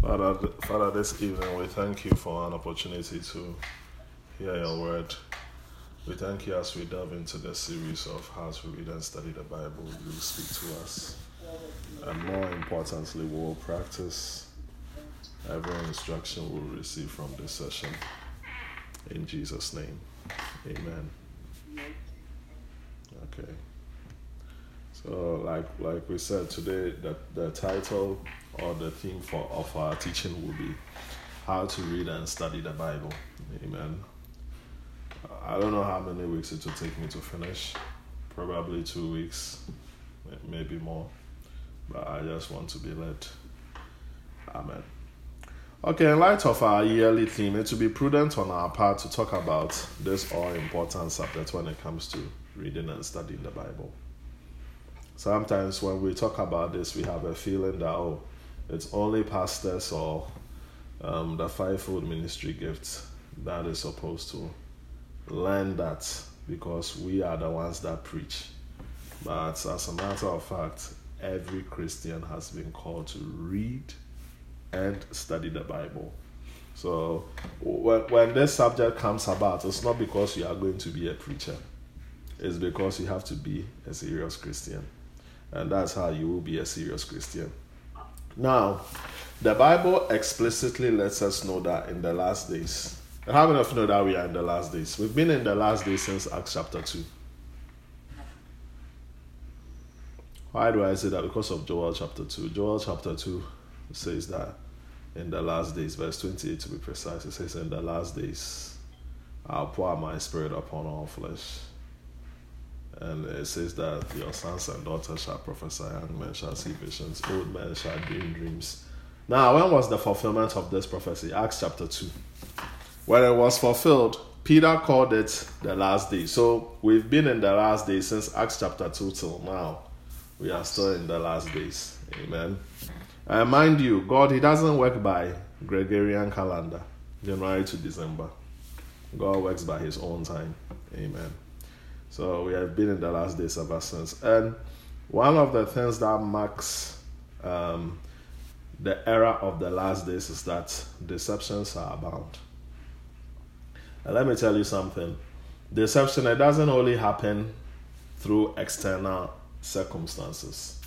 Father, Father, this evening we thank you for an opportunity to hear your word. We thank you as we delve into the series of how to read and study the Bible. You speak to us. And more importantly, we will practice every instruction we will receive from this session. In Jesus' name. Amen. Okay. So like like we said today that the title or the theme for of our teaching will be how to read and study the Bible. Amen. I don't know how many weeks it will take me to finish. Probably two weeks, maybe more. But I just want to be led. Amen. Okay, in light of our yearly theme, it will be prudent on our part to talk about this all important subject when it comes to reading and studying the Bible. Sometimes when we talk about this, we have a feeling that, oh, it's only pastors or um, the fivefold ministry gifts that is supposed to learn that because we are the ones that preach. But as a matter of fact, every Christian has been called to read and study the Bible. So when, when this subject comes about, it's not because you are going to be a preacher, it's because you have to be a serious Christian. And that's how you will be a serious Christian. Now, the Bible explicitly lets us know that in the last days, how many of you know that we are in the last days? We've been in the last days since Acts chapter 2. Why do I say that? Because of Joel chapter 2. Joel chapter 2 says that in the last days, verse 28 to be precise, it says, In the last days, I'll pour my spirit upon all flesh. And it says that your sons and daughters shall prophesy, young men shall see visions, old men shall dream dreams. Now, when was the fulfillment of this prophecy? Acts chapter 2. When it was fulfilled, Peter called it the last day. So we've been in the last day since Acts chapter 2 till now. We are still in the last days. Amen. And mind you, God, He doesn't work by Gregorian calendar, January to December. God works by His own time. Amen. So we have been in the last days ever since. And one of the things that marks um, the era of the last days is that deceptions are abound. And let me tell you something deception, it doesn't only happen through external circumstances.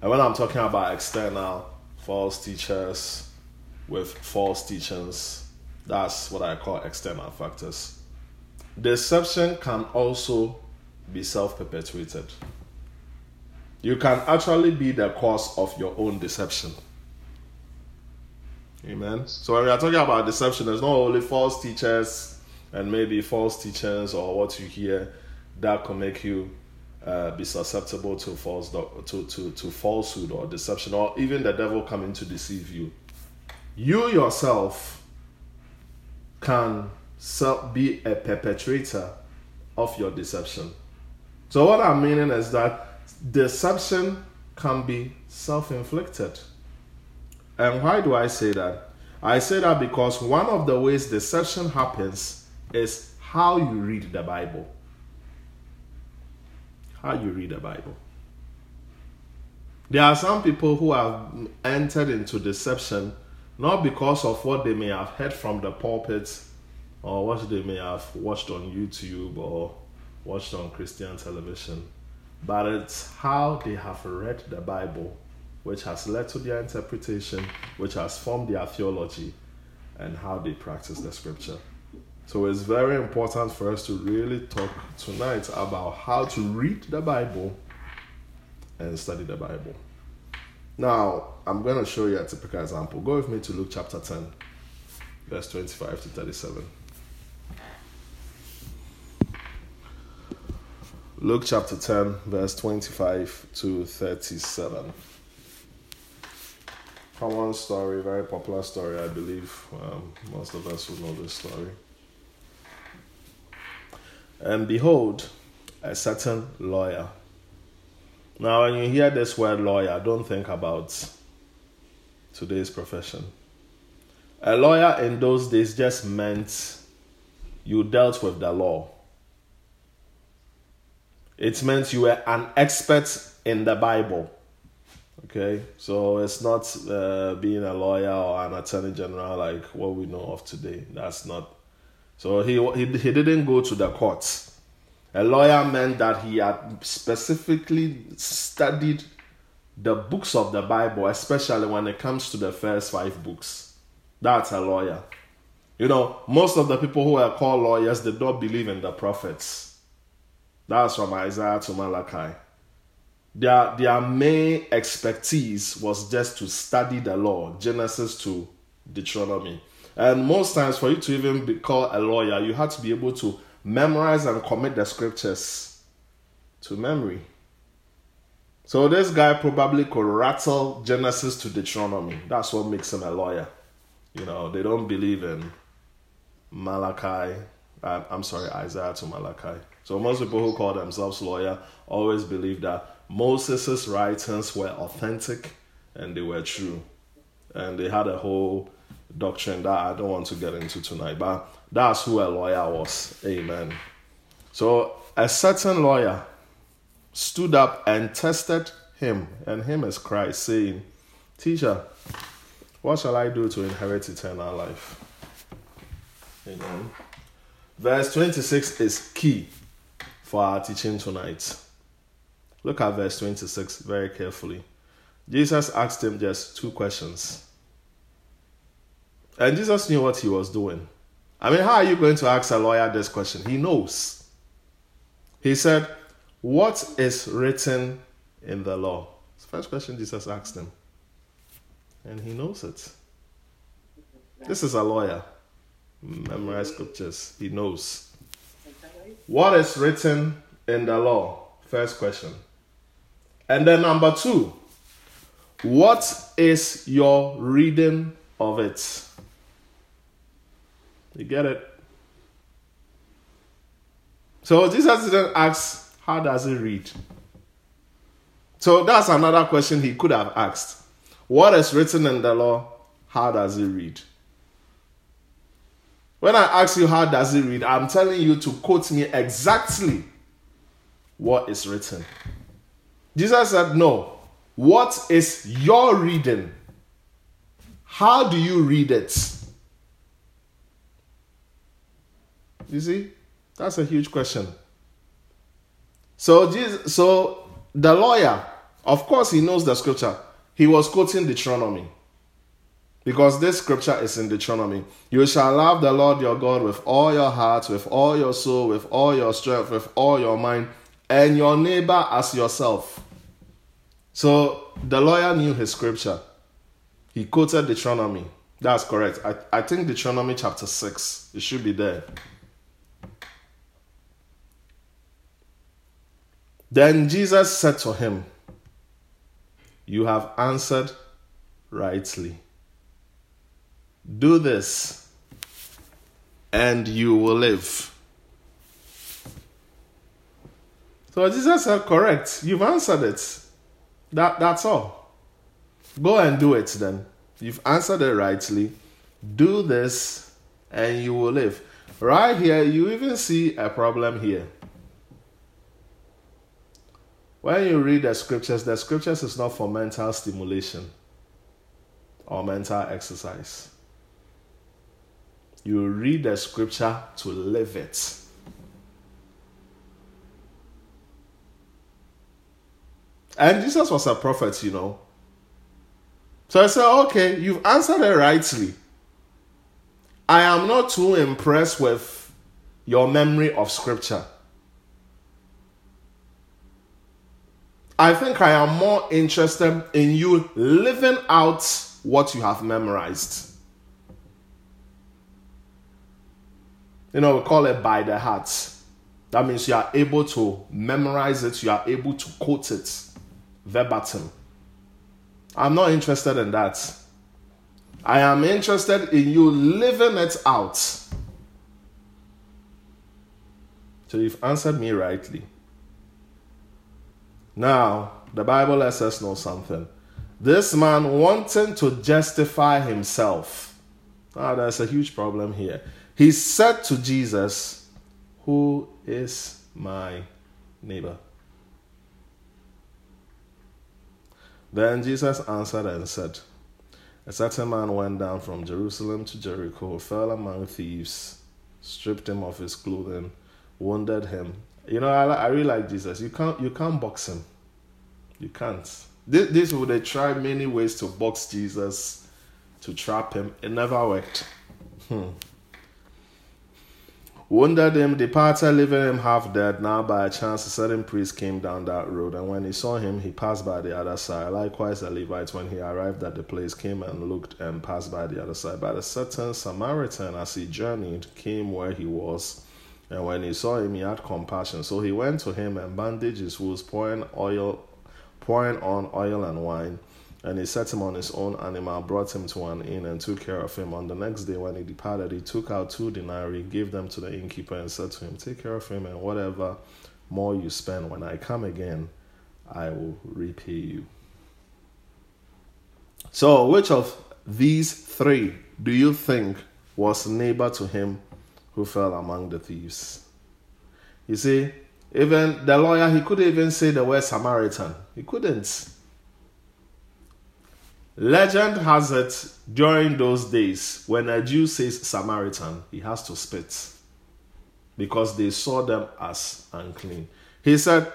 And when I'm talking about external, false teachers with false teachings, that's what I call external factors. Deception can also be self perpetuated. You can actually be the cause of your own deception. Amen. So when we are talking about deception, there's not only false teachers and maybe false teachers or what you hear that can make you uh, be susceptible to false to, to, to falsehood or deception or even the devil coming to deceive you. You yourself can be a perpetrator of your deception. So, what I'm meaning is that deception can be self inflicted. And why do I say that? I say that because one of the ways deception happens is how you read the Bible. How you read the Bible. There are some people who have entered into deception not because of what they may have heard from the pulpit or what they may have watched on YouTube or watched on Christian television, but it's how they have read the Bible, which has led to their interpretation, which has formed their theology, and how they practice the scripture. So it's very important for us to really talk tonight about how to read the Bible and study the Bible. Now, I'm going to show you a typical example. Go with me to Luke chapter 10, verse 25 to 37. Luke chapter 10, verse 25 to 37. Common story, very popular story, I believe. Um, most of us will know this story. And behold, a certain lawyer. Now, when you hear this word lawyer, don't think about today's profession. A lawyer in those days just meant you dealt with the law it meant you were an expert in the Bible. Okay, so it's not uh, being a lawyer or an attorney general like what we know of today. That's not. So he, he, he didn't go to the courts. A lawyer meant that he had specifically studied the books of the Bible, especially when it comes to the first five books. That's a lawyer. You know, most of the people who are called lawyers, they don't believe in the prophets. That's from Isaiah to Malachi. Their, their main expertise was just to study the law, Genesis to Deuteronomy. And most times, for you to even be called a lawyer, you had to be able to memorize and commit the scriptures to memory. So this guy probably could rattle Genesis to Deuteronomy. That's what makes him a lawyer. You know, they don't believe in Malachi. Uh, I'm sorry, Isaiah to Malachi. So most people who call themselves lawyer always believe that Moses' writings were authentic and they were true. And they had a whole doctrine that I don't want to get into tonight, but that's who a lawyer was. Amen. So a certain lawyer stood up and tested him, and him as Christ, saying, Teacher, what shall I do to inherit eternal life? Amen. Verse 26 is key for our teaching tonight. Look at verse 26 very carefully. Jesus asked him just two questions. And Jesus knew what he was doing. I mean, how are you going to ask a lawyer this question? He knows. He said, What is written in the law? It's the first question Jesus asked him. And he knows it. This is a lawyer. Memorize scriptures. He knows. What is written in the law? First question. And then number two, what is your reading of it? You get it? So Jesus didn't ask, how does he read? So that's another question he could have asked. What is written in the law? How does he read? When I ask you how does he read, I'm telling you to quote me exactly what is written. Jesus said, No. What is your reading? How do you read it? You see? That's a huge question. So Jesus, so the lawyer, of course he knows the scripture. He was quoting Deuteronomy. Because this scripture is in Deuteronomy. You shall love the Lord your God with all your heart, with all your soul, with all your strength, with all your mind, and your neighbor as yourself. So the lawyer knew his scripture. He quoted Deuteronomy. That's correct. I, I think Deuteronomy chapter 6. It should be there. Then Jesus said to him, You have answered rightly. Do this, and you will live. So Jesus said, Correct. You've answered it. That, that's all. Go and do it then. You've answered it rightly. Do this, and you will live. Right here, you even see a problem here. When you read the scriptures, the scriptures is not for mental stimulation or mental exercise. You read the scripture to live it. And Jesus was a prophet, you know. So I said, okay, you've answered it rightly. I am not too impressed with your memory of scripture. I think I am more interested in you living out what you have memorized. You know, we call it by the heart. That means you are able to memorize it, you are able to quote it verbatim. I'm not interested in that. I am interested in you living it out. So you've answered me rightly. Now, the Bible lets us know something. This man wanting to justify himself. Now, there's a huge problem here. He said to Jesus, Who is my neighbor? Then Jesus answered and said, A certain man went down from Jerusalem to Jericho, fell among thieves, stripped him of his clothing, wounded him. You know, I, I really like Jesus. You can't you can't box him. You can't. This, this would they try many ways to box Jesus, to trap him. It never worked. Hmm wounded him, departed, leaving him half dead. Now, by a chance, a certain priest came down that road, and when he saw him, he passed by the other side. Likewise, the Levite, when he arrived at the place, came and looked and passed by the other side. But a certain Samaritan, as he journeyed, came where he was. And when he saw him, he had compassion. So he went to him and bandaged his wounds, pouring oil, pouring on oil and wine. And he set him on his own animal, brought him to an inn, and took care of him. On the next day, when he departed, he took out two denarii, gave them to the innkeeper, and said to him, Take care of him, and whatever more you spend, when I come again, I will repay you. So, which of these three do you think was neighbor to him who fell among the thieves? You see, even the lawyer, he couldn't even say the word Samaritan. He couldn't. Legend has it during those days when a Jew says Samaritan, he has to spit because they saw them as unclean. He said,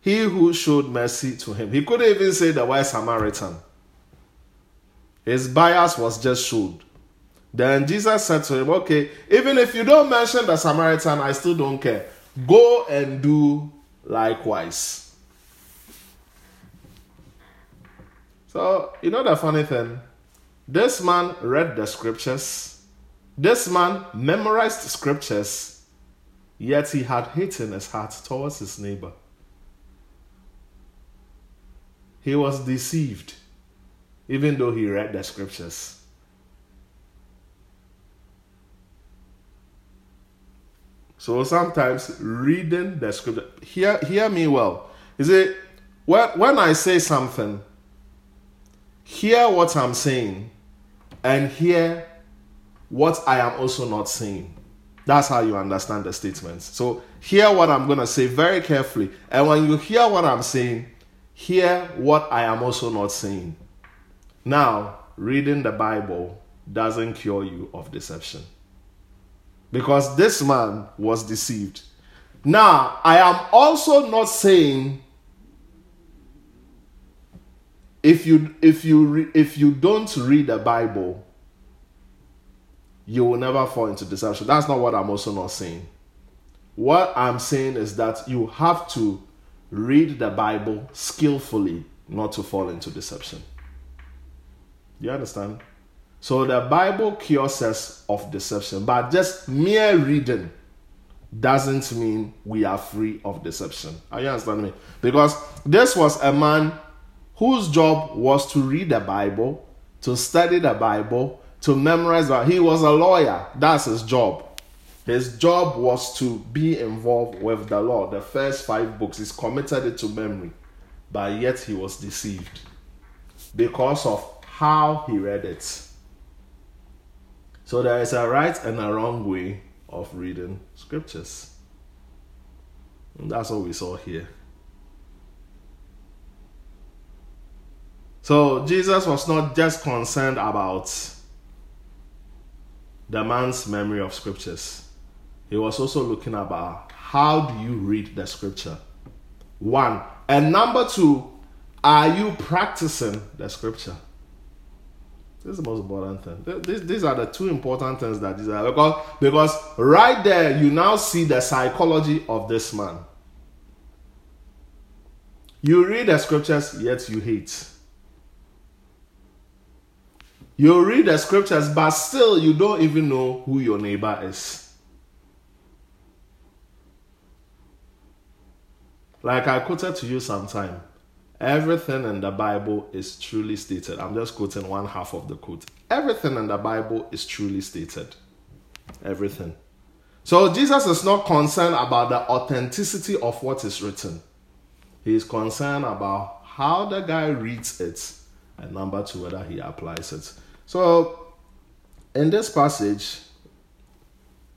He who showed mercy to him. He couldn't even say the word Samaritan. His bias was just showed. Then Jesus said to him, Okay, even if you don't mention the Samaritan, I still don't care. Go and do likewise. So, you know the funny thing? This man read the scriptures, this man memorized scriptures, yet he had hate in his heart towards his neighbor. He was deceived, even though he read the scriptures. So sometimes reading the scripture, hear, hear me well. Is it when, when I say something, hear what I'm saying and hear what I am also not saying. That's how you understand the statements. So, hear what I'm going to say very carefully. And when you hear what I'm saying, hear what I am also not saying. Now, reading the Bible doesn't cure you of deception. Because this man was deceived. Now, I am also not saying if you if you re, if you don't read the bible you will never fall into deception. That's not what i'm also not saying. What i'm saying is that you have to read the bible skillfully not to fall into deception. You understand? So the bible cures us of deception but just mere reading doesn't mean we are free of deception. Are you understanding me? Because this was a man whose job was to read the Bible, to study the Bible, to memorize that. He was a lawyer. That's his job. His job was to be involved with the law. The first five books, he's committed it to memory. But yet he was deceived because of how he read it. So there is a right and a wrong way of reading scriptures. And that's what we saw here. So Jesus was not just concerned about the man's memory of scriptures. He was also looking about how do you read the scripture? One. And number two, are you practicing the scripture? This is the most important thing. These, these are the two important things that Jesus because because right there you now see the psychology of this man. You read the scriptures, yet you hate. You read the scriptures, but still you don't even know who your neighbor is. Like I quoted to you sometime, everything in the Bible is truly stated. I'm just quoting one half of the quote. Everything in the Bible is truly stated. Everything. So Jesus is not concerned about the authenticity of what is written. He is concerned about how the guy reads it and number two, whether he applies it. So, in this passage,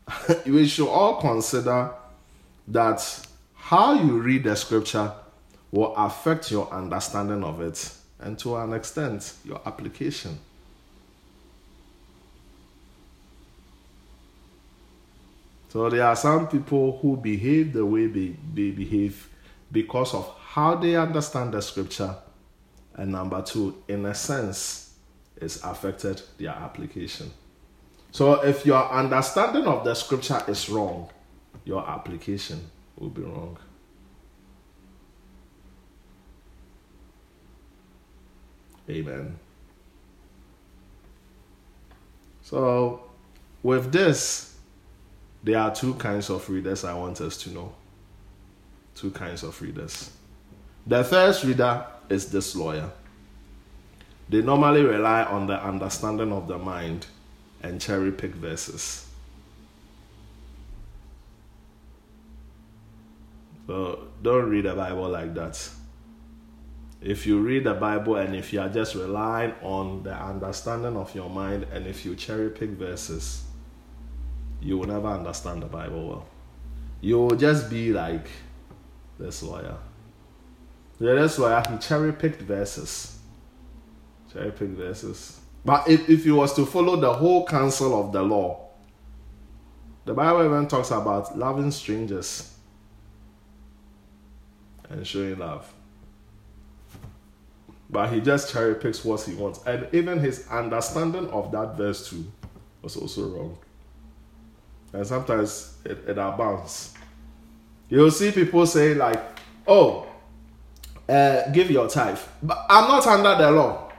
we should all consider that how you read the scripture will affect your understanding of it and to an extent, your application. So there are some people who behave the way they, they behave because of how they understand the scripture. And number two, in a sense, it's affected their application. So if your understanding of the scripture is wrong, your application will be wrong. Amen. So, with this, there are two kinds of readers I want us to know. Two kinds of readers. The first reader is disloyal. They normally rely on the understanding of the mind and cherry pick verses. So don't read the Bible like that. If you read the Bible and if you are just relying on the understanding of your mind and if you cherry pick verses, you will never understand the Bible well. You will just be like this lawyer. Yeah, this lawyer, he cherry picked verses. Cherry picked verses. But if, if he was to follow the whole counsel of the law, the Bible even talks about loving strangers and showing love. But he just cherry picks what he wants. And even his understanding of that verse too was also wrong. And sometimes it, it abounds. You'll see people say, like, oh, uh, give your tithe. But I'm not under the law.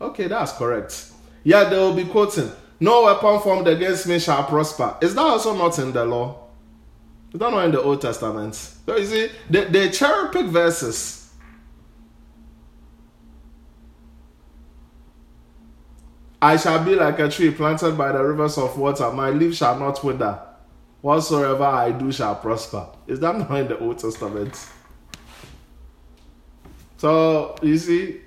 Okay, that's correct. Yeah, they will be quoting, no weapon formed against me shall prosper. Is that also not in the law? Is that not in the Old Testament? So you see, they, they cherry pick verses. I shall be like a tree planted by the rivers of water. My leaf shall not wither. Whatsoever I do shall prosper. Is that not in the Old Testament? So you see,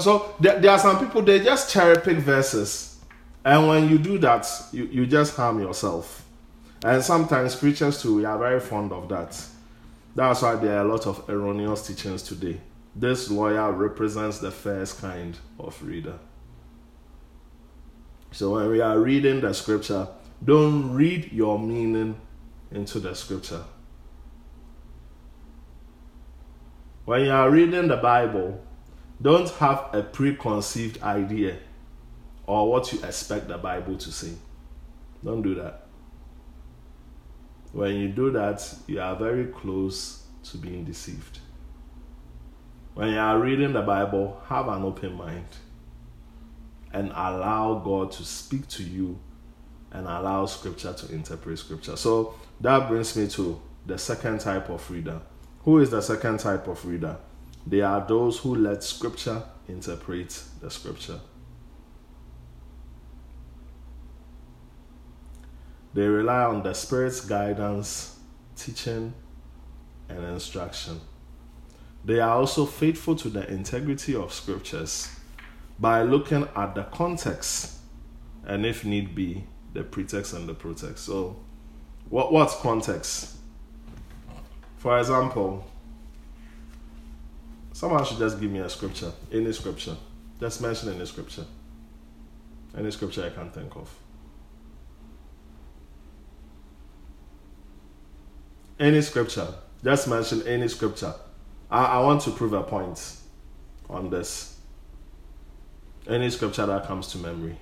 so there, there are some people they just cherry pick verses, and when you do that, you, you just harm yourself. And sometimes preachers too, we are very fond of that. That's why there are a lot of erroneous teachings today. This lawyer represents the first kind of reader. So when we are reading the scripture, don't read your meaning into the scripture. When you are reading the Bible, don't have a preconceived idea or what you expect the Bible to say. Don't do that. When you do that, you are very close to being deceived. When you are reading the Bible, have an open mind and allow God to speak to you and allow Scripture to interpret Scripture. So that brings me to the second type of reader. Who is the second type of reader? They are those who let Scripture interpret the Scripture. They rely on the Spirit's guidance, teaching, and instruction. They are also faithful to the integrity of Scriptures by looking at the context and, if need be, the pretext and the protext. So, what, what's context? For example, someone should just give me a scripture, any scripture. Just mention any scripture. Any scripture I can think of. Any scripture. Just mention any scripture. I, I want to prove a point on this. Any scripture that comes to memory.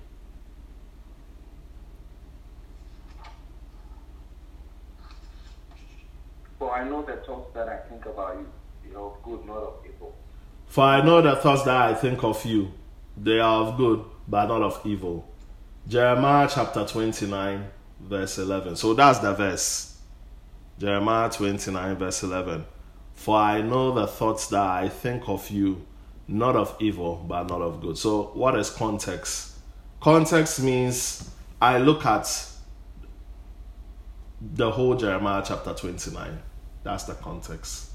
Well, I know the thoughts that I think about you, are of good, not of evil. For I know the thoughts that I think of you, they are of good, but not of evil. Jeremiah chapter 29, verse 11. So that's the verse. Jeremiah 29, verse 11. For I know the thoughts that I think of you, not of evil, but not of good. So, what is context? Context means I look at the whole Jeremiah chapter 29. That's the context.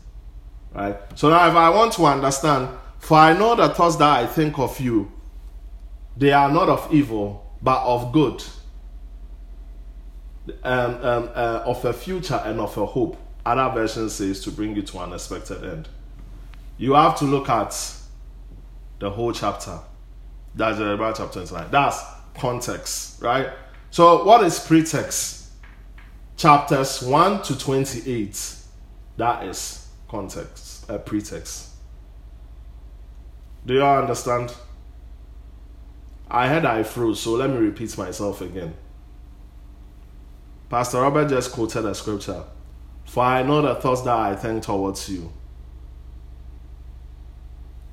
Right? So now, if I want to understand, for I know the thoughts that I think of you, they are not of evil, but of good, um, um, uh, of a future and of a hope. Other version says to bring you to an expected end. You have to look at the whole chapter. That's Jeremiah chapter 29. That's context, right? So, what is pretext? Chapters 1 to 28. That is context, a uh, pretext. Do you all understand? I heard I froze, so let me repeat myself again. Pastor Robert just quoted a scripture. For I know the thoughts that I think towards you.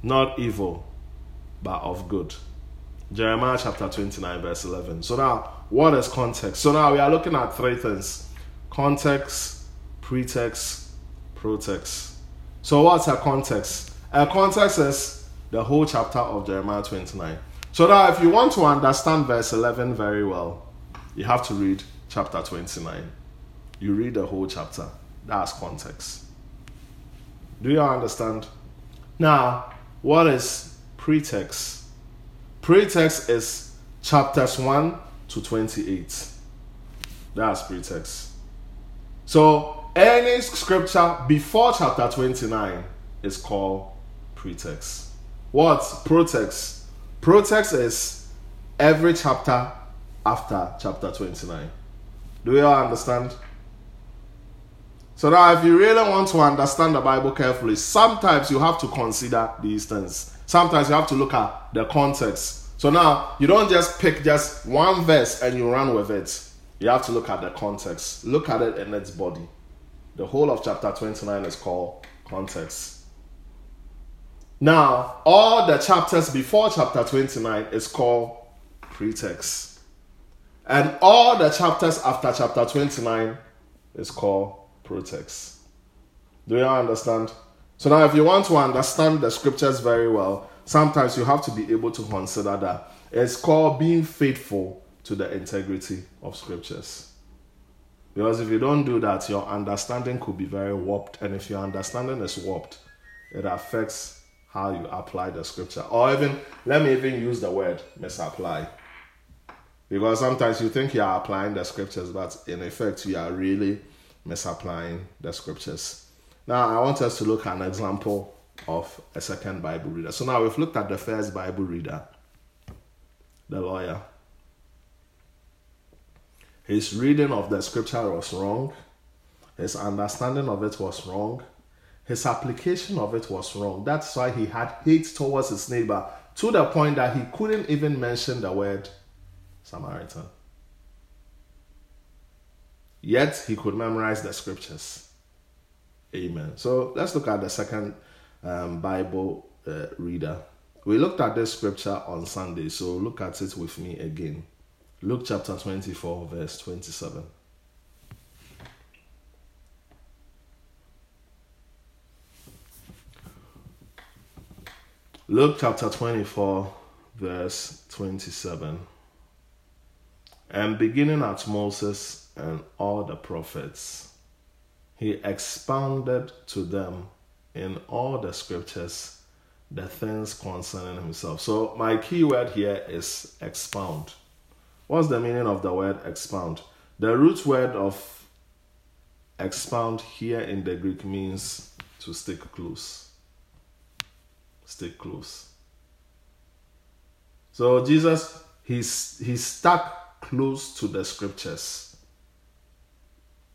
Not evil, but of good. Jeremiah chapter 29, verse 11. So now, what is context? So now we are looking at three things context, pretext, protext. So, what's a context? A context is the whole chapter of Jeremiah 29. So now, if you want to understand verse 11 very well, you have to read chapter 29. You read the whole chapter. That's context. Do you understand? Now, what is pretext? Pretext is chapters 1 to 28. That's pretext. So, any scripture before chapter 29 is called pretext. What? protext? Protext is every chapter after chapter 29. Do you all understand? So now, if you really want to understand the Bible carefully, sometimes you have to consider these things. Sometimes you have to look at the context. So now, you don't just pick just one verse and you run with it. You have to look at the context. Look at it in its body. The whole of chapter 29 is called context. Now, all the chapters before chapter 29 is called pretext. And all the chapters after chapter 29 is called protext. Do you understand? So now if you want to understand the scriptures very well, sometimes you have to be able to consider that it's called being faithful to the integrity of scriptures. Because if you don't do that, your understanding could be very warped. And if your understanding is warped, it affects how you apply the scripture. Or even, let me even use the word misapply. Because sometimes you think you are applying the scriptures, but in effect, you are really misapplying the scriptures. Now, I want us to look at an example of a second Bible reader. So now we've looked at the first Bible reader, the lawyer. His reading of the scripture was wrong, his understanding of it was wrong, his application of it was wrong. That's why he had hate towards his neighbor to the point that he couldn't even mention the word Samaritan. Yet he could memorize the scriptures. Amen. So let's look at the second um, Bible uh, reader. We looked at this scripture on Sunday, so look at it with me again. Luke chapter 24, verse 27. Luke chapter 24, verse 27. And beginning at Moses and all the prophets, he expounded to them in all the scriptures the things concerning himself. So, my key word here is expound. What's the meaning of the word expound? The root word of expound here in the Greek means to stick close stay close. So Jesus, he's he stuck close to the scriptures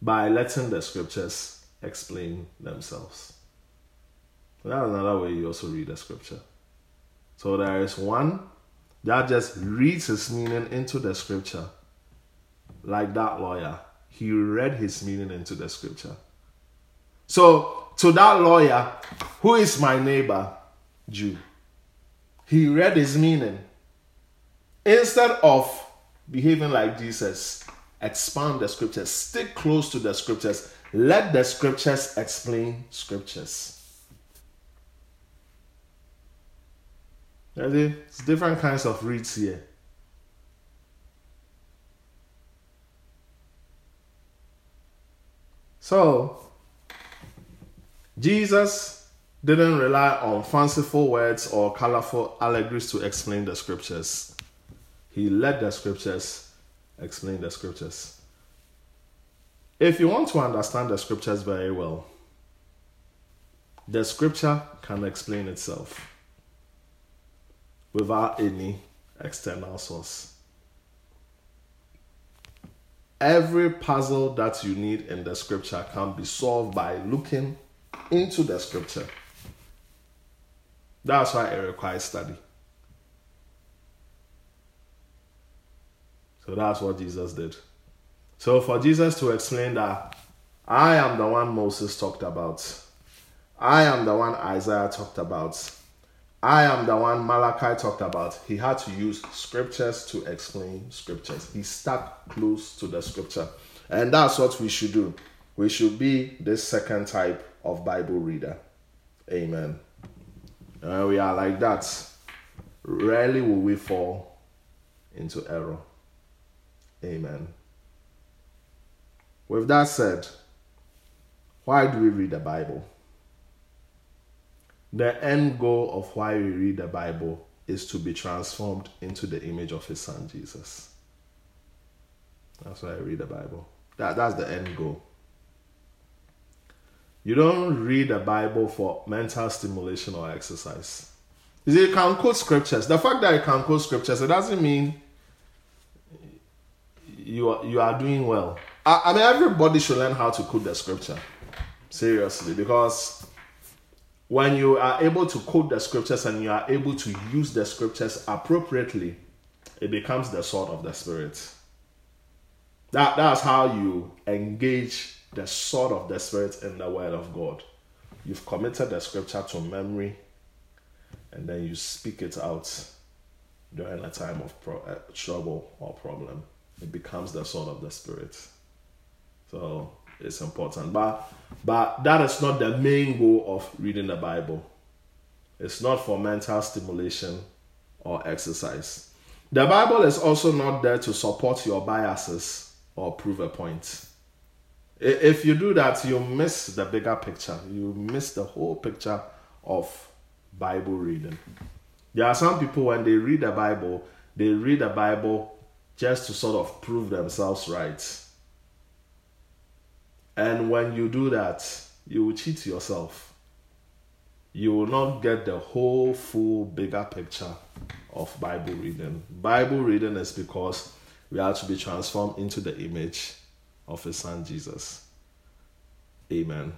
by letting the scriptures explain themselves. That's another way you also read the scripture. So there is one that just reads his meaning into the scripture, like that lawyer. He read his meaning into the scripture. So, to that lawyer, who is my neighbor? Jew. He read his meaning. Instead of behaving like Jesus, expand the scriptures, stick close to the scriptures, let the scriptures explain scriptures. It's different kinds of reads here. So, Jesus didn't rely on fanciful words or colorful allegories to explain the scriptures. He let the scriptures explain the scriptures. If you want to understand the scriptures very well, the scripture can explain itself. Without any external source. Every puzzle that you need in the scripture can be solved by looking into the scripture. That's why it requires study. So that's what Jesus did. So for Jesus to explain that I am the one Moses talked about, I am the one Isaiah talked about, I am the one Malachi talked about, he had to use scriptures to explain scriptures. He stuck close to the scripture. And that's what we should do. We should be this second type of Bible reader. Amen. And we are like that. Rarely will we fall into error. Amen. With that said, why do we read the Bible? The end goal of why we read the Bible is to be transformed into the image of His Son Jesus. That's why I read the Bible. That, that's the end goal. You don't read the Bible for mental stimulation or exercise. You see, you can quote scriptures. The fact that you can quote scriptures, it doesn't mean you are, you are doing well. I, I mean, everybody should learn how to quote the scripture. Seriously, because when you are able to quote the scriptures and you are able to use the scriptures appropriately, it becomes the sword of the spirit. That, that's how you engage the sword of the spirit in the word of God. You've committed the scripture to memory and then you speak it out during a time of pro- uh, trouble or problem it becomes the sword of the spirit. So it's important. But but that is not the main goal of reading the Bible. It's not for mental stimulation or exercise. The Bible is also not there to support your biases or prove a point. If you do that, you miss the bigger picture. You miss the whole picture of Bible reading. There are some people when they read the Bible, they read the Bible just to sort of prove themselves right. And when you do that, you will cheat yourself. You will not get the whole full bigger picture of Bible reading. Bible reading is because we are to be transformed into the image of His Son Jesus. Amen.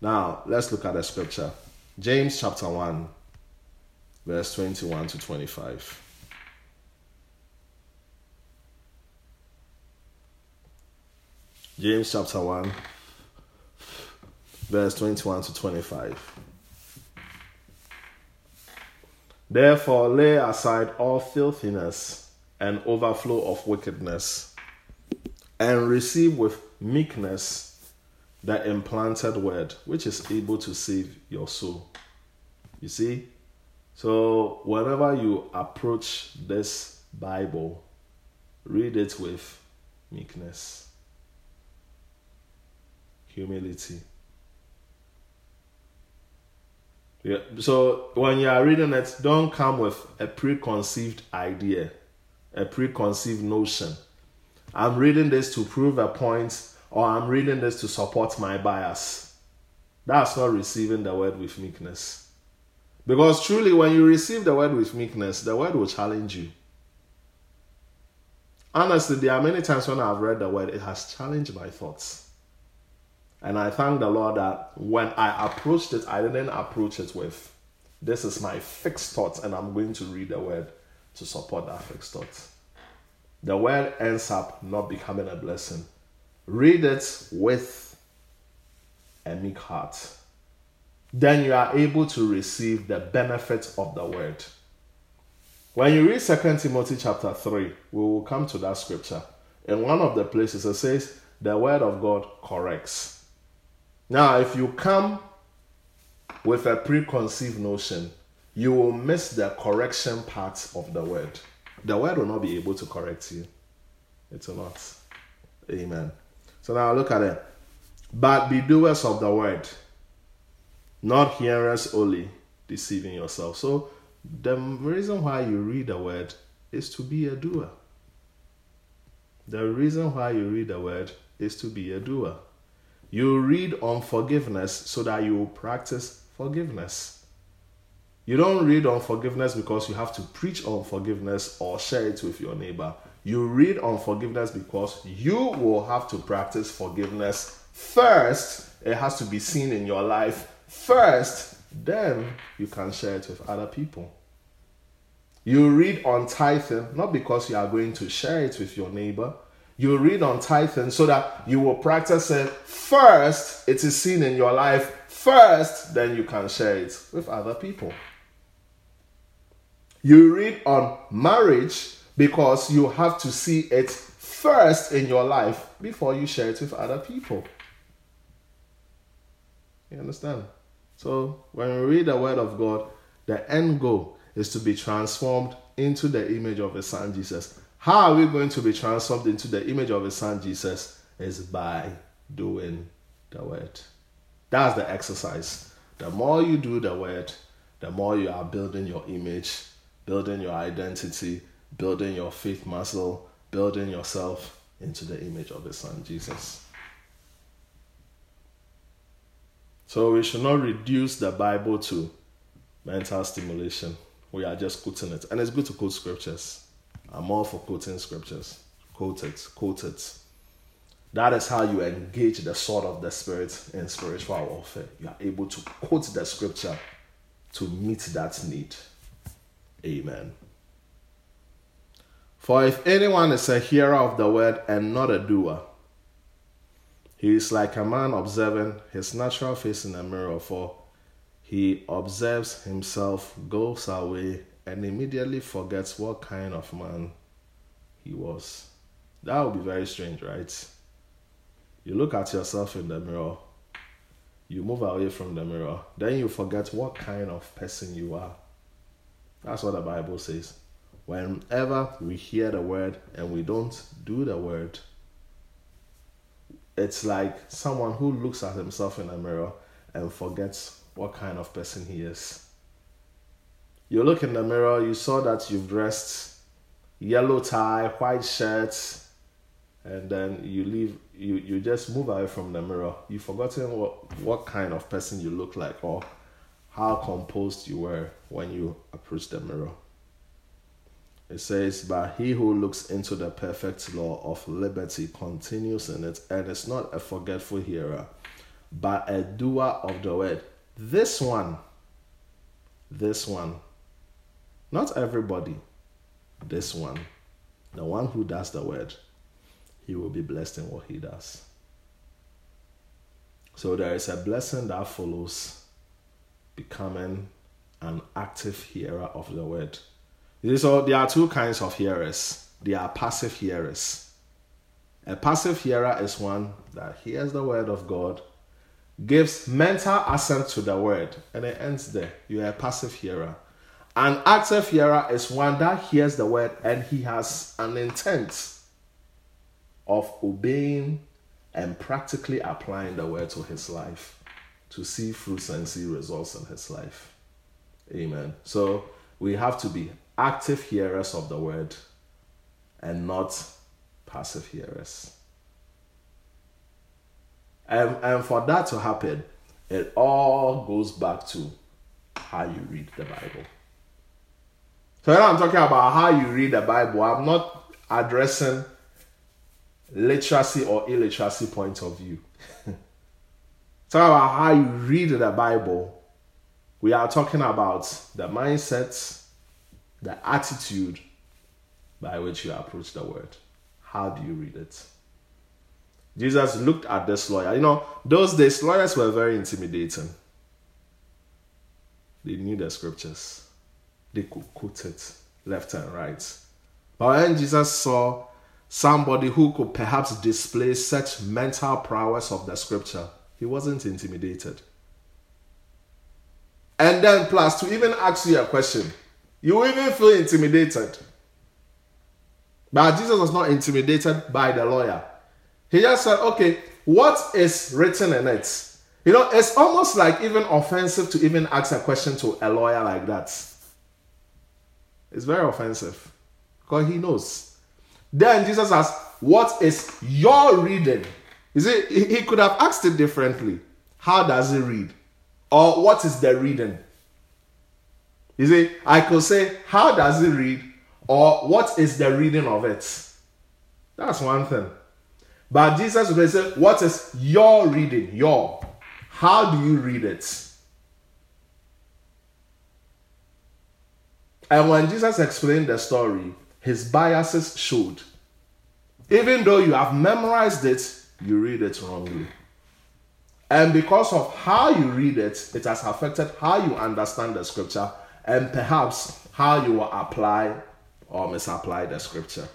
Now, let's look at the scripture. James chapter 1, verse 21 to 25. James chapter 1, verse 21 to 25. Therefore, lay aside all filthiness and overflow of wickedness, and receive with meekness the implanted word, which is able to save your soul. You see? So, whenever you approach this Bible, read it with meekness humility. Yeah. So when you are reading it, don't come with a preconceived idea, a preconceived notion. I'm reading this to prove a point, or I'm reading this to support my bias. That's not receiving the word with meekness. Because truly, when you receive the word with meekness, the word will challenge you. Honestly, there are many times when I've read the word, it has challenged my thoughts. And I thank the Lord that when I approached it, I didn't approach it with, this is my fixed thoughts, and I'm going to read the word to support that fixed thought. The word ends up not becoming a blessing. Read it with a meek heart. Then you are able to receive the benefits of the word. When you read 2 Timothy chapter 3, we will come to that scripture. In one of the places, it says, The word of God corrects. Now, if you come with a preconceived notion, you will miss the correction part of the word. The word will not be able to correct you. It's a lot. Amen. So now look at it. But be doers of the word, not hearers only, deceiving yourself. So the reason why you read the word is to be a doer. The reason why you read the word is to be a doer. You read on forgiveness so that you will practice forgiveness. You don't read on forgiveness because you have to preach on forgiveness or share it with your neighbor. You read on forgiveness because you will have to practice forgiveness first. It has to be seen in your life first. Then you can share it with other people. You read on tithing not because you are going to share it with your neighbor. You read on tithing so that you will practice it first. It is seen in your life first, then you can share it with other people. You read on marriage because you have to see it first in your life before you share it with other people. You understand? So, when we read the Word of God, the end goal is to be transformed into the image of His Son Jesus. How are we going to be transformed into the image of His Son Jesus? Is by doing the Word. That's the exercise. The more you do the Word, the more you are building your image, building your identity, building your faith muscle, building yourself into the image of His Son Jesus. So we should not reduce the Bible to mental stimulation. We are just quoting it. And it's good to quote scriptures. I'm all for quoting scriptures. Quote it, quote it. That is how you engage the sword of the spirit in spiritual warfare. You are able to quote the scripture to meet that need. Amen. For if anyone is a hearer of the word and not a doer, he is like a man observing his natural face in a mirror, for he observes himself, goes away, and immediately forgets what kind of man he was. That would be very strange, right? You look at yourself in the mirror, you move away from the mirror, then you forget what kind of person you are. That's what the Bible says. Whenever we hear the word and we don't do the word, it's like someone who looks at himself in a mirror and forgets what kind of person he is. You look in the mirror, you saw that you've dressed yellow tie, white shirt, and then you leave you you just move away from the mirror. You've forgotten what what kind of person you look like or how composed you were when you approached the mirror. It says, But he who looks into the perfect law of liberty continues in it and is not a forgetful hearer, but a doer of the word. This one, this one, not everybody, this one, the one who does the word, he will be blessed in what he does. So there is a blessing that follows becoming an active hearer of the word. So there are two kinds of hearers. There are passive hearers. A passive hearer is one that hears the word of God, gives mental assent to the word, and it ends there. You are a passive hearer. An active hearer is one that hears the word and he has an intent of obeying and practically applying the word to his life to see fruits and see results in his life. Amen. So we have to be active hearers of the word and not passive hearers. And, and for that to happen, it all goes back to how you read the Bible. So when I'm talking about how you read the Bible, I'm not addressing literacy or illiteracy point of view. Talk about how you read the Bible. We are talking about the mindset, the attitude by which you approach the word. How do you read it? Jesus looked at this lawyer. You know, those days lawyers were very intimidating. They knew the scriptures. They could quote it left and right. But when Jesus saw somebody who could perhaps display such mental prowess of the scripture, he wasn't intimidated. And then, plus, to even ask you a question, you even feel intimidated. But Jesus was not intimidated by the lawyer. He just said, okay, what is written in it? You know, it's almost like even offensive to even ask a question to a lawyer like that. It's very offensive because he knows. Then Jesus asked, What is your reading? You see, he could have asked it differently. How does he read? Or what is the reading? You see, I could say, how does it read? Or what is the reading of it? That's one thing. But Jesus would say, what is your reading? Your. How do you read it? And when Jesus explained the story, his biases showed. Even though you have memorized it, you read it wrongly. And because of how you read it, it has affected how you understand the scripture and perhaps how you will apply or misapply the scripture.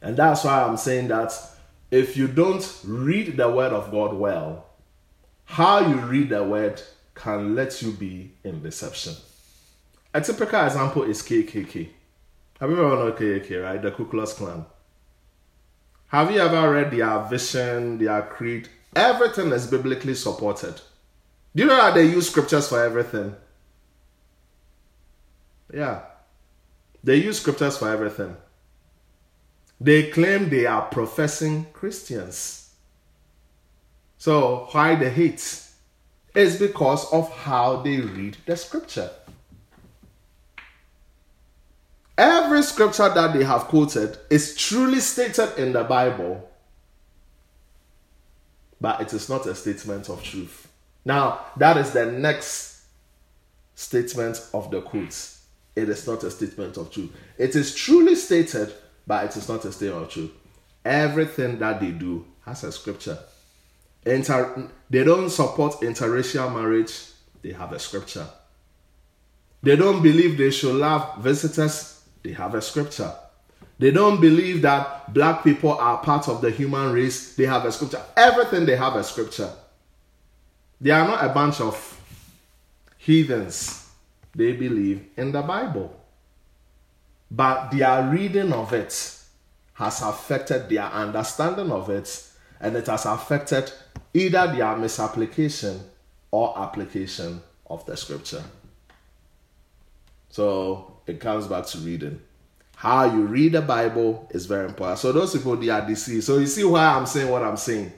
And that's why I'm saying that if you don't read the word of God well, how you read the word can let you be in deception. A typical example is KKK. Have you ever known KKK, right? The Ku Klux Klan. Have you ever read their vision, their creed? Everything is biblically supported. Do you know that they use scriptures for everything? Yeah. They use scriptures for everything. They claim they are professing Christians. So, why the hate? It's because of how they read the scripture. Every scripture that they have quoted is truly stated in the Bible, but it is not a statement of truth. Now, that is the next statement of the quotes. It is not a statement of truth. It is truly stated, but it is not a statement of truth. Everything that they do has a scripture. Inter- they don't support interracial marriage, they have a scripture. They don't believe they should love visitors, they have a scripture. They don't believe that black people are part of the human race. They have a scripture. Everything they have a scripture. They are not a bunch of heathens. They believe in the Bible. But their reading of it has affected their understanding of it, and it has affected either their misapplication or application of the scripture. So it comes back to reading. How you read the Bible is very important. So those people they are deceived. So you see why I'm saying what I'm saying.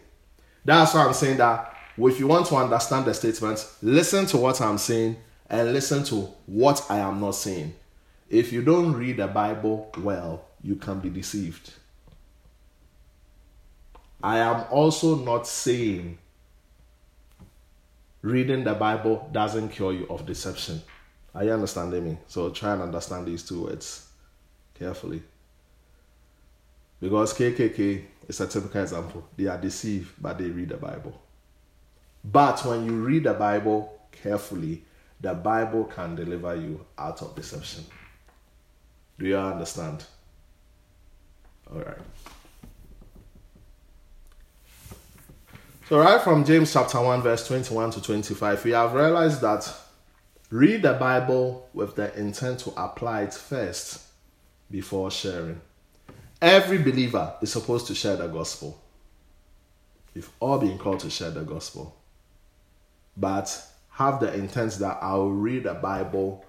That's why I'm saying that if you want to understand the statement, listen to what I'm saying and listen to what I am not saying. If you don't read the Bible well, you can be deceived. I am also not saying reading the Bible doesn't cure you of deception. Are you understanding me? So try and understand these two words carefully. Because KKK is a typical example. They are deceived, but they read the Bible. But when you read the Bible carefully, the Bible can deliver you out of deception. Do you understand? All right. So, right from James chapter 1, verse 21 to 25, we have realized that Read the Bible with the intent to apply it first before sharing. Every believer is supposed to share the gospel. We've all been called to share the gospel. But have the intent that I'll read the Bible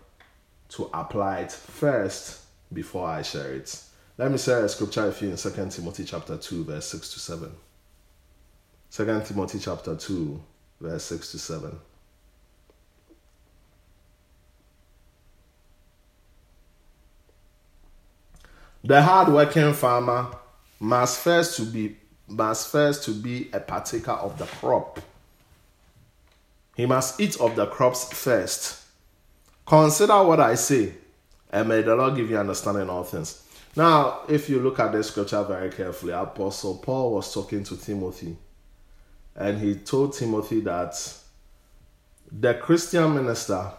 to apply it first before I share it. Let me share a scripture with you in 2 Timothy chapter 2, verse 6 to 7. 2 Timothy chapter 2, verse 6 to 7. The hard-working farmer must first to be must first to be a partaker of the crop. He must eat of the crops first. Consider what I say, and may the Lord give you understanding in all things. Now, if you look at this scripture very carefully, Apostle Paul was talking to Timothy, and he told Timothy that the Christian minister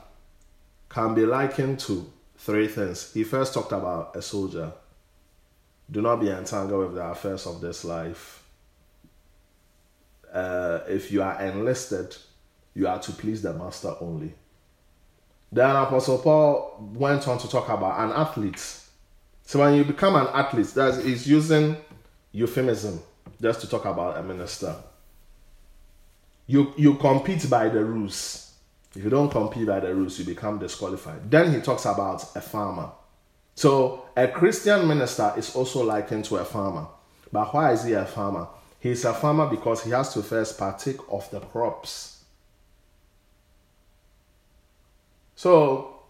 can be likened to three things. He first talked about a soldier. Do not be entangled with the affairs of this life. Uh, if you are enlisted, you are to please the master only. Then Apostle Paul went on to talk about an athlete. So when you become an athlete, that is using euphemism just to talk about a minister. You you compete by the rules. If you don't compete by the rules, you become disqualified. Then he talks about a farmer. So a Christian minister is also likened to a farmer. But why is he a farmer? He's a farmer because he has to first partake of the crops. So,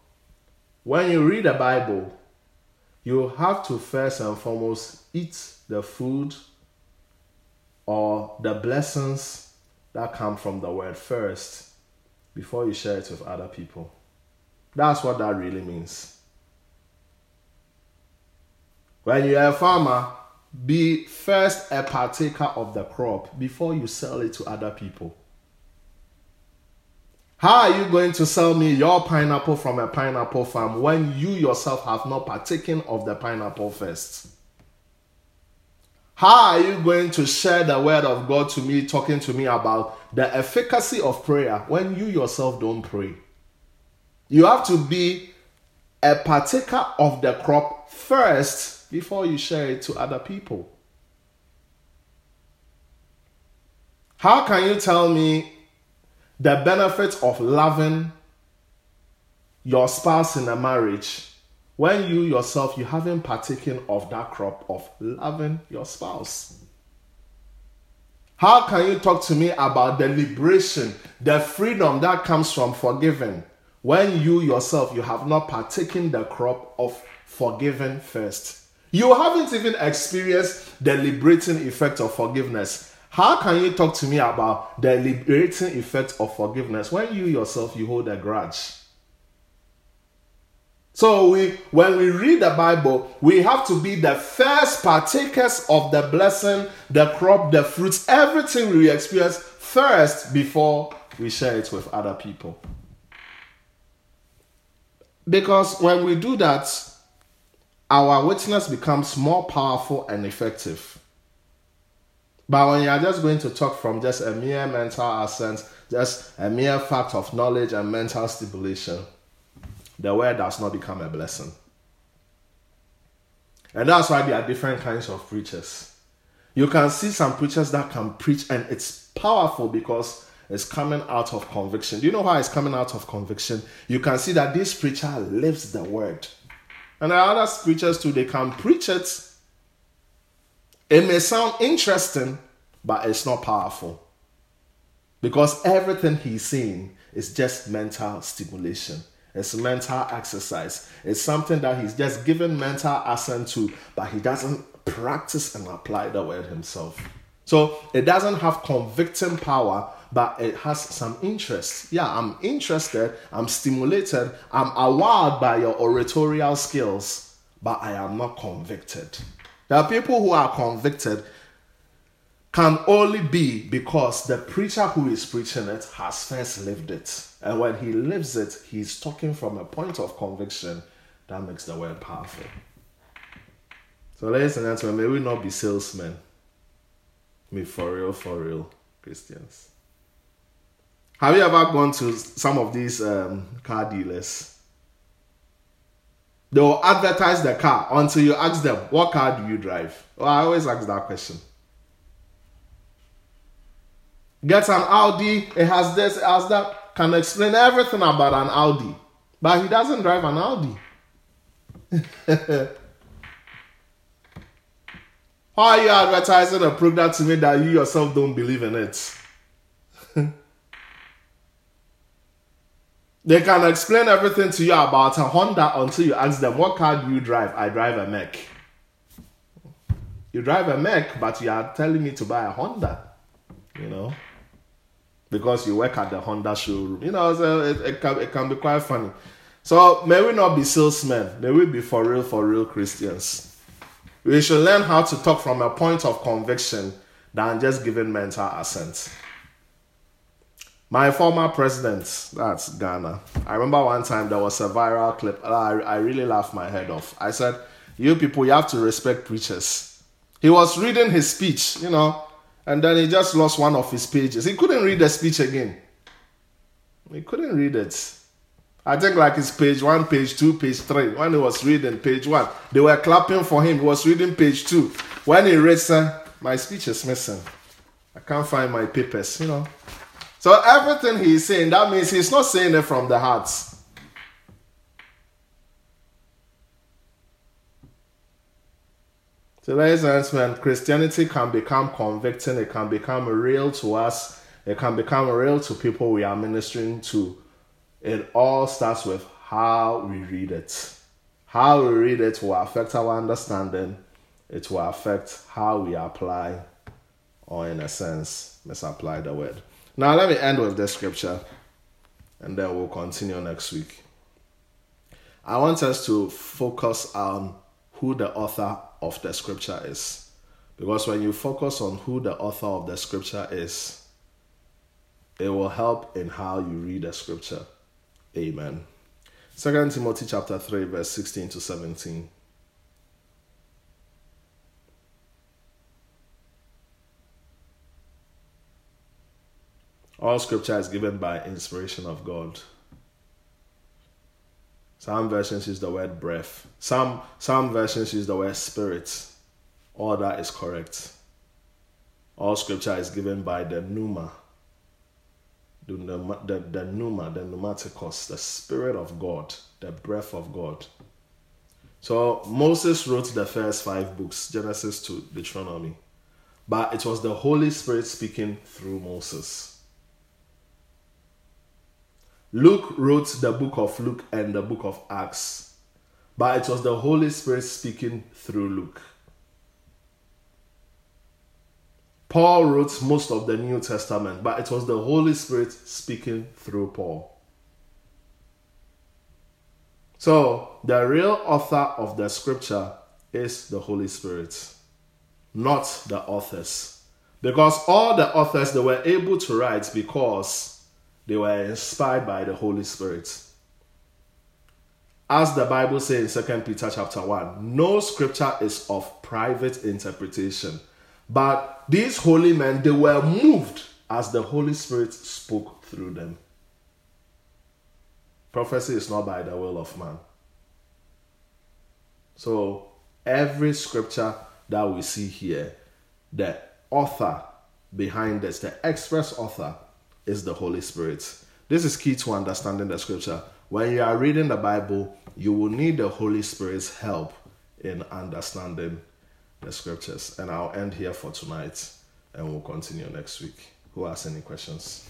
when you read the Bible, you have to first and foremost eat the food or the blessings that come from the word first before you share it with other people. That's what that really means. When you're a farmer, be first a partaker of the crop before you sell it to other people. How are you going to sell me your pineapple from a pineapple farm when you yourself have not partaken of the pineapple first? How are you going to share the word of God to me, talking to me about the efficacy of prayer when you yourself don't pray? You have to be a partaker of the crop first before you share it to other people. How can you tell me the benefits of loving your spouse in a marriage when you yourself you haven't partaken of that crop of loving your spouse how can you talk to me about the liberation the freedom that comes from forgiving when you yourself you have not partaken the crop of forgiving first you haven't even experienced the liberating effect of forgiveness how can you talk to me about the liberating effect of forgiveness when you yourself you hold a grudge? So we when we read the Bible, we have to be the first partakers of the blessing, the crop, the fruits, everything we experience first before we share it with other people. Because when we do that, our witness becomes more powerful and effective. But when you are just going to talk from just a mere mental assent, just a mere fact of knowledge and mental stipulation, the word does not become a blessing. And that's why there are different kinds of preachers. You can see some preachers that can preach, and it's powerful because it's coming out of conviction. Do you know why it's coming out of conviction? You can see that this preacher lives the word. And there are other preachers too, they can preach it it may sound interesting, but it's not powerful. Because everything he's saying is just mental stimulation. It's mental exercise. It's something that he's just given mental assent to, but he doesn't practice and apply the word himself. So it doesn't have convicting power, but it has some interest. Yeah, I'm interested, I'm stimulated, I'm awed by your oratorial skills, but I am not convicted. There are people who are convicted can only be because the preacher who is preaching it has first lived it. And when he lives it, he's talking from a point of conviction that makes the word powerful. So, ladies and gentlemen, may we not be salesmen. May for real, for real Christians. Have you ever gone to some of these um, car dealers? They will advertise the car until you ask them, What car do you drive? Well, I always ask that question. Get an Audi, it has this, it has that, can explain everything about an Audi. But he doesn't drive an Audi. Why are you advertising a product to me that you yourself don't believe in it? They can explain everything to you about a Honda until you ask them, What car do you drive? I drive a Mac. You drive a Mac, but you are telling me to buy a Honda, you know, because you work at the Honda showroom. You know, so it, it, can, it can be quite funny. So, may we not be salesmen, may we be for real, for real Christians. We should learn how to talk from a point of conviction than just giving mental assent. My former president, that's Ghana. I remember one time there was a viral clip. I, I really laughed my head off. I said, You people, you have to respect preachers. He was reading his speech, you know, and then he just lost one of his pages. He couldn't read the speech again. He couldn't read it. I think like it's page one, page two, page three. When he was reading page one, they were clapping for him. He was reading page two. When he read, sir, my speech is missing. I can't find my papers, you know. So everything he's saying, that means he's not saying it from the heart. So, ladies and gentlemen, Christianity can become convicting, it can become real to us, it can become real to people we are ministering to It all starts with how we read it. How we read it will affect our understanding, it will affect how we apply, or in a sense, misapply the word. Now, let me end with this scripture and then we'll continue next week. I want us to focus on who the author of the scripture is. Because when you focus on who the author of the scripture is, it will help in how you read the scripture. Amen. 2 Timothy chapter 3 verse 16 to 17. All scripture is given by inspiration of God. Some versions use the word breath. Some some versions use the word spirit. All that is correct. All scripture is given by the pneuma. The, the, the pneuma, the pneumaticos, the spirit of God, the breath of God. So Moses wrote the first five books, Genesis to Deuteronomy. But it was the Holy Spirit speaking through Moses. Luke wrote the book of Luke and the book of Acts, but it was the Holy Spirit speaking through Luke. Paul wrote most of the New Testament, but it was the Holy Spirit speaking through Paul. So, the real author of the scripture is the Holy Spirit, not the authors. Because all the authors they were able to write because they were inspired by the Holy Spirit. As the Bible says in 2 Peter chapter 1, no scripture is of private interpretation. But these holy men, they were moved as the Holy Spirit spoke through them. Prophecy is not by the will of man. So, every scripture that we see here, the author behind this, the express author, is the Holy Spirit. This is key to understanding the scripture. When you are reading the Bible, you will need the Holy Spirit's help in understanding the scriptures. And I'll end here for tonight and we'll continue next week. Who has any questions?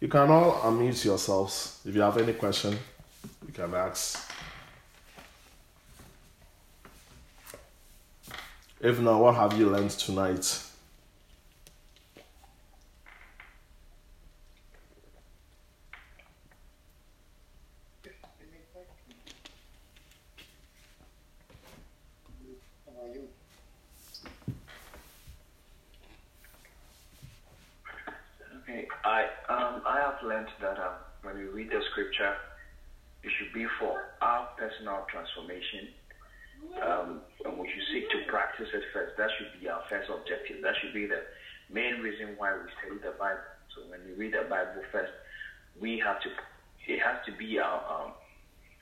You can all unmute yourselves. If you have any question, you can ask. If not, what have you learned tonight? transformation. Um, and we should seek to practice it first. That should be our first objective. That should be the main reason why we study the Bible. So when we read the Bible first, we have to, it has to be our, um,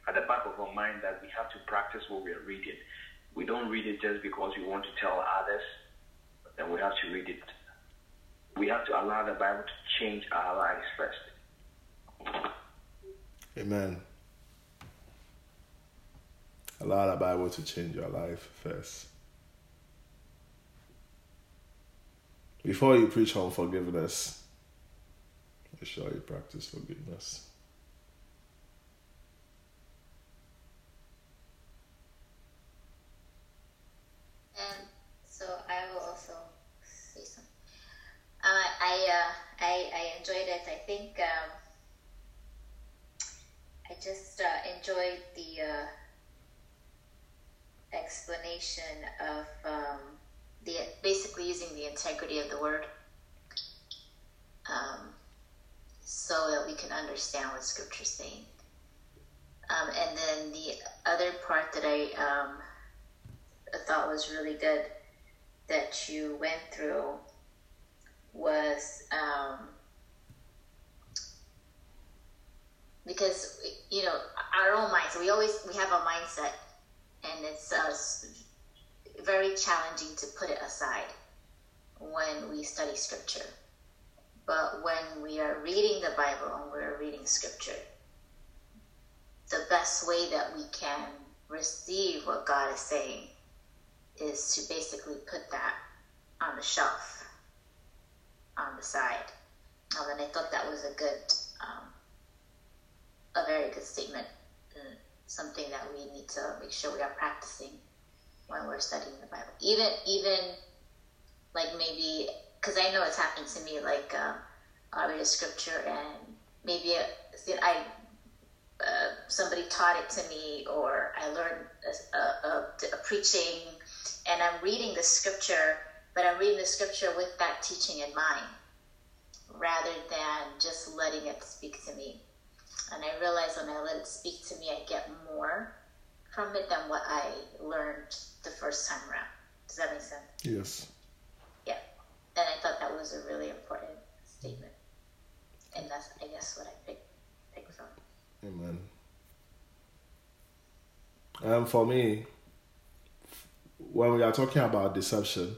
at the back of our mind that we have to practice what we are reading. We read it just because we want to tell others, then we have to read it. We have to allow the Bible to change our lives first. Amen. Allow the Bible to change your life first. Before you preach on forgiveness, make sure you practice forgiveness. Um, so I will also say something. Uh, I, uh, I I enjoyed it. I think um, I just uh, enjoyed the uh, explanation of um, the basically using the integrity of the word um, so that we can understand what Scripture's saying. Um, and then the other part that I, um, I thought was really good that you went through was um, because you know our own minds we always we have a mindset and it's uh, very challenging to put it aside. when we study scripture. But when we are reading the Bible and we're reading scripture, the best way that we can receive what God is saying is to basically put that on the shelf, on the side. Um, and I thought that was a good, um, a very good statement, something that we need to make sure we are practicing when we're studying the Bible. Even, even like maybe, because I know it's happened to me, like um, I read a scripture and maybe I uh, somebody taught it to me or I learned a, a, a, a, preaching and I'm reading the scripture, but I'm reading the scripture with that teaching in mind rather than just letting it speak to me. And I realize when I let it speak to me, I get more from it than what I learned the first time around. Does that make sense? Yes. Yeah. And I thought that was a really important statement. And that's, I guess, what I picked, picked from. Amen. And for me, when we are talking about deception,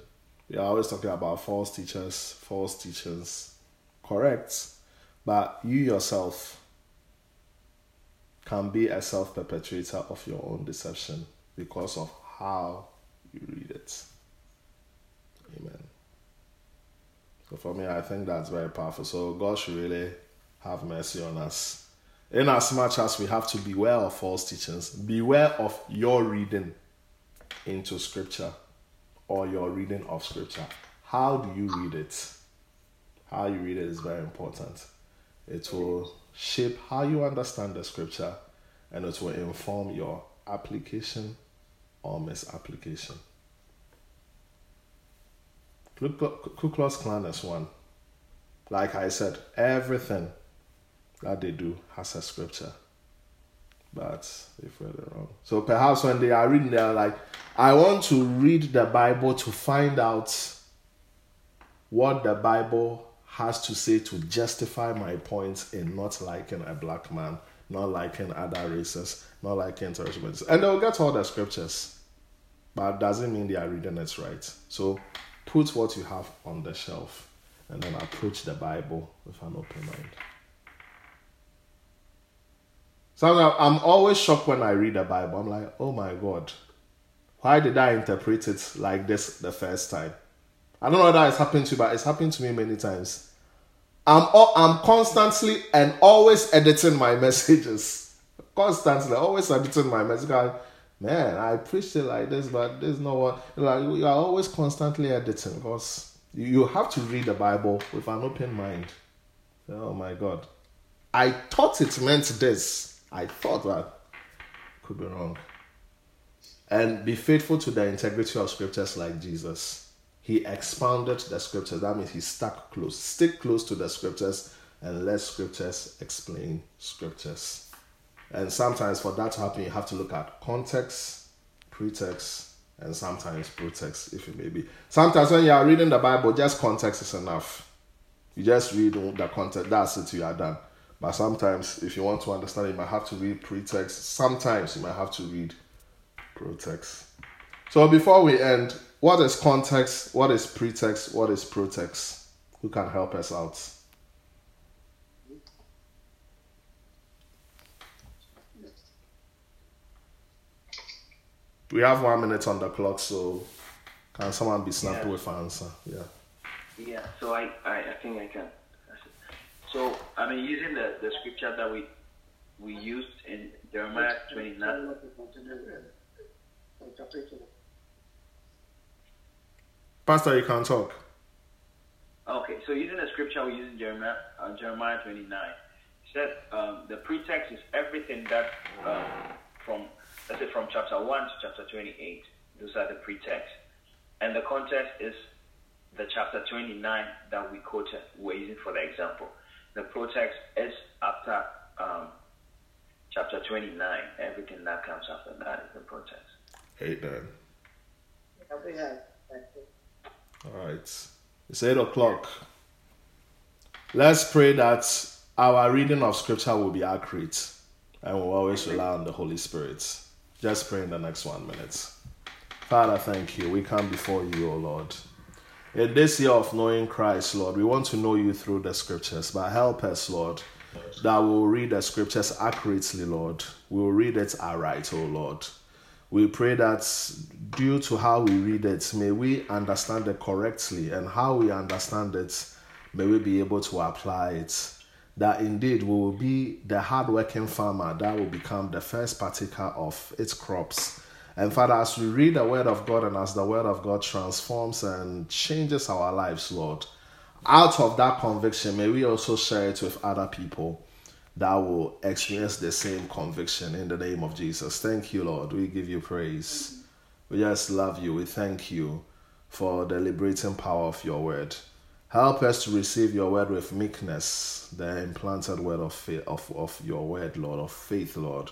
are always talking about false teachers, false teachers, correct. But you yourself can be a self perpetrator of your own deception because of how you read it. Amen. So for me, I think that's very powerful. So God should really have mercy on us. In as much as we have to beware of false teachings, beware of your reading into scripture or your reading of scripture. How do you read it? How you read it is very important. It will shape how you understand the scripture and it will inform your application or misapplication. Ku Klux Klan is one. Like I said, everything that they do has a scripture. But they further wrong. So perhaps when they are reading, they are like, I want to read the Bible to find out what the Bible has to say to justify my points in not liking a black man, not liking other races, not liking terrorists. And they'll get all the scriptures. But doesn't mean they are reading it right. So put what you have on the shelf and then approach the Bible with an open mind. So I'm always shocked when I read the Bible. I'm like, oh my God, why did I interpret it like this the first time? I don't know whether it's happened to you, but it's happened to me many times. I'm I'm constantly and always editing my messages. Constantly, always editing my message. Man, I preached it like this, but there's no what. Like you are always constantly editing because you have to read the Bible with an open mind. Oh my God, I thought it meant this I thought that could be wrong. And be faithful to the integrity of scriptures like Jesus. He expounded the scriptures. That means he stuck close. Stick close to the scriptures and let scriptures explain scriptures. And sometimes for that to happen, you have to look at context, pretext, and sometimes protext, if it may be. Sometimes when you are reading the Bible, just context is enough. You just read the context, that's it, you are done. But sometimes, if you want to understand, you might have to read pretext. Sometimes you might have to read protext. So before we end, what is context? What is pretext? What is protext? Who can help us out? We have one minute on the clock, so can someone be snappy yeah. with an answer? Yeah. Yeah. So I, I, I think I can. So I mean, using the, the scripture that we we used in Jeremiah 29. Pastor, you can talk. Okay, so using the scripture we use in Jeremiah, uh, Jeremiah 29, it said um, the pretext is everything that um, from let's say from chapter 1 to chapter 28. Those are the pretext, and the context is the chapter 29 that we quoted. We're using for the example the protest is after um, chapter 29. Everything that comes after that is the protest. protext. Amen. All right. It's 8 o'clock. Let's pray that our reading of scripture will be accurate and we'll always rely on the Holy Spirit. Just pray in the next one minute. Father, thank you. We come before you, O Lord. In this year of knowing Christ, Lord, we want to know you through the scriptures, but help us, Lord, that we'll read the scriptures accurately, Lord. We'll read it aright, oh Lord. We pray that due to how we read it, may we understand it correctly, and how we understand it, may we be able to apply it. That indeed we will be the hardworking farmer that will become the first partaker of its crops and Father, as we read the Word of God and as the Word of God transforms and changes our lives, Lord, out of that conviction, may we also share it with other people that will experience the same conviction in the name of Jesus. Thank you, Lord. We give you praise. We just love you. We thank you for the liberating power of your word. Help us to receive your word with meekness, the implanted word of faith, of, of your word, Lord, of faith, Lord.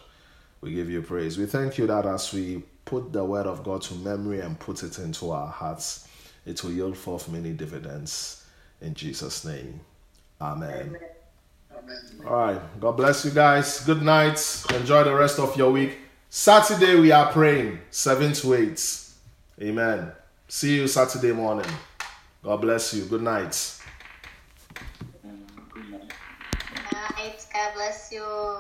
We give you praise. We thank you that as we put the word of God to memory and put it into our hearts, it will yield forth many dividends. In Jesus' name. Amen. Amen. All right. God bless you guys. Good night. Enjoy the rest of your week. Saturday, we are praying 7 to 8. Amen. See you Saturday morning. God bless you. Good night. Good night. God bless you.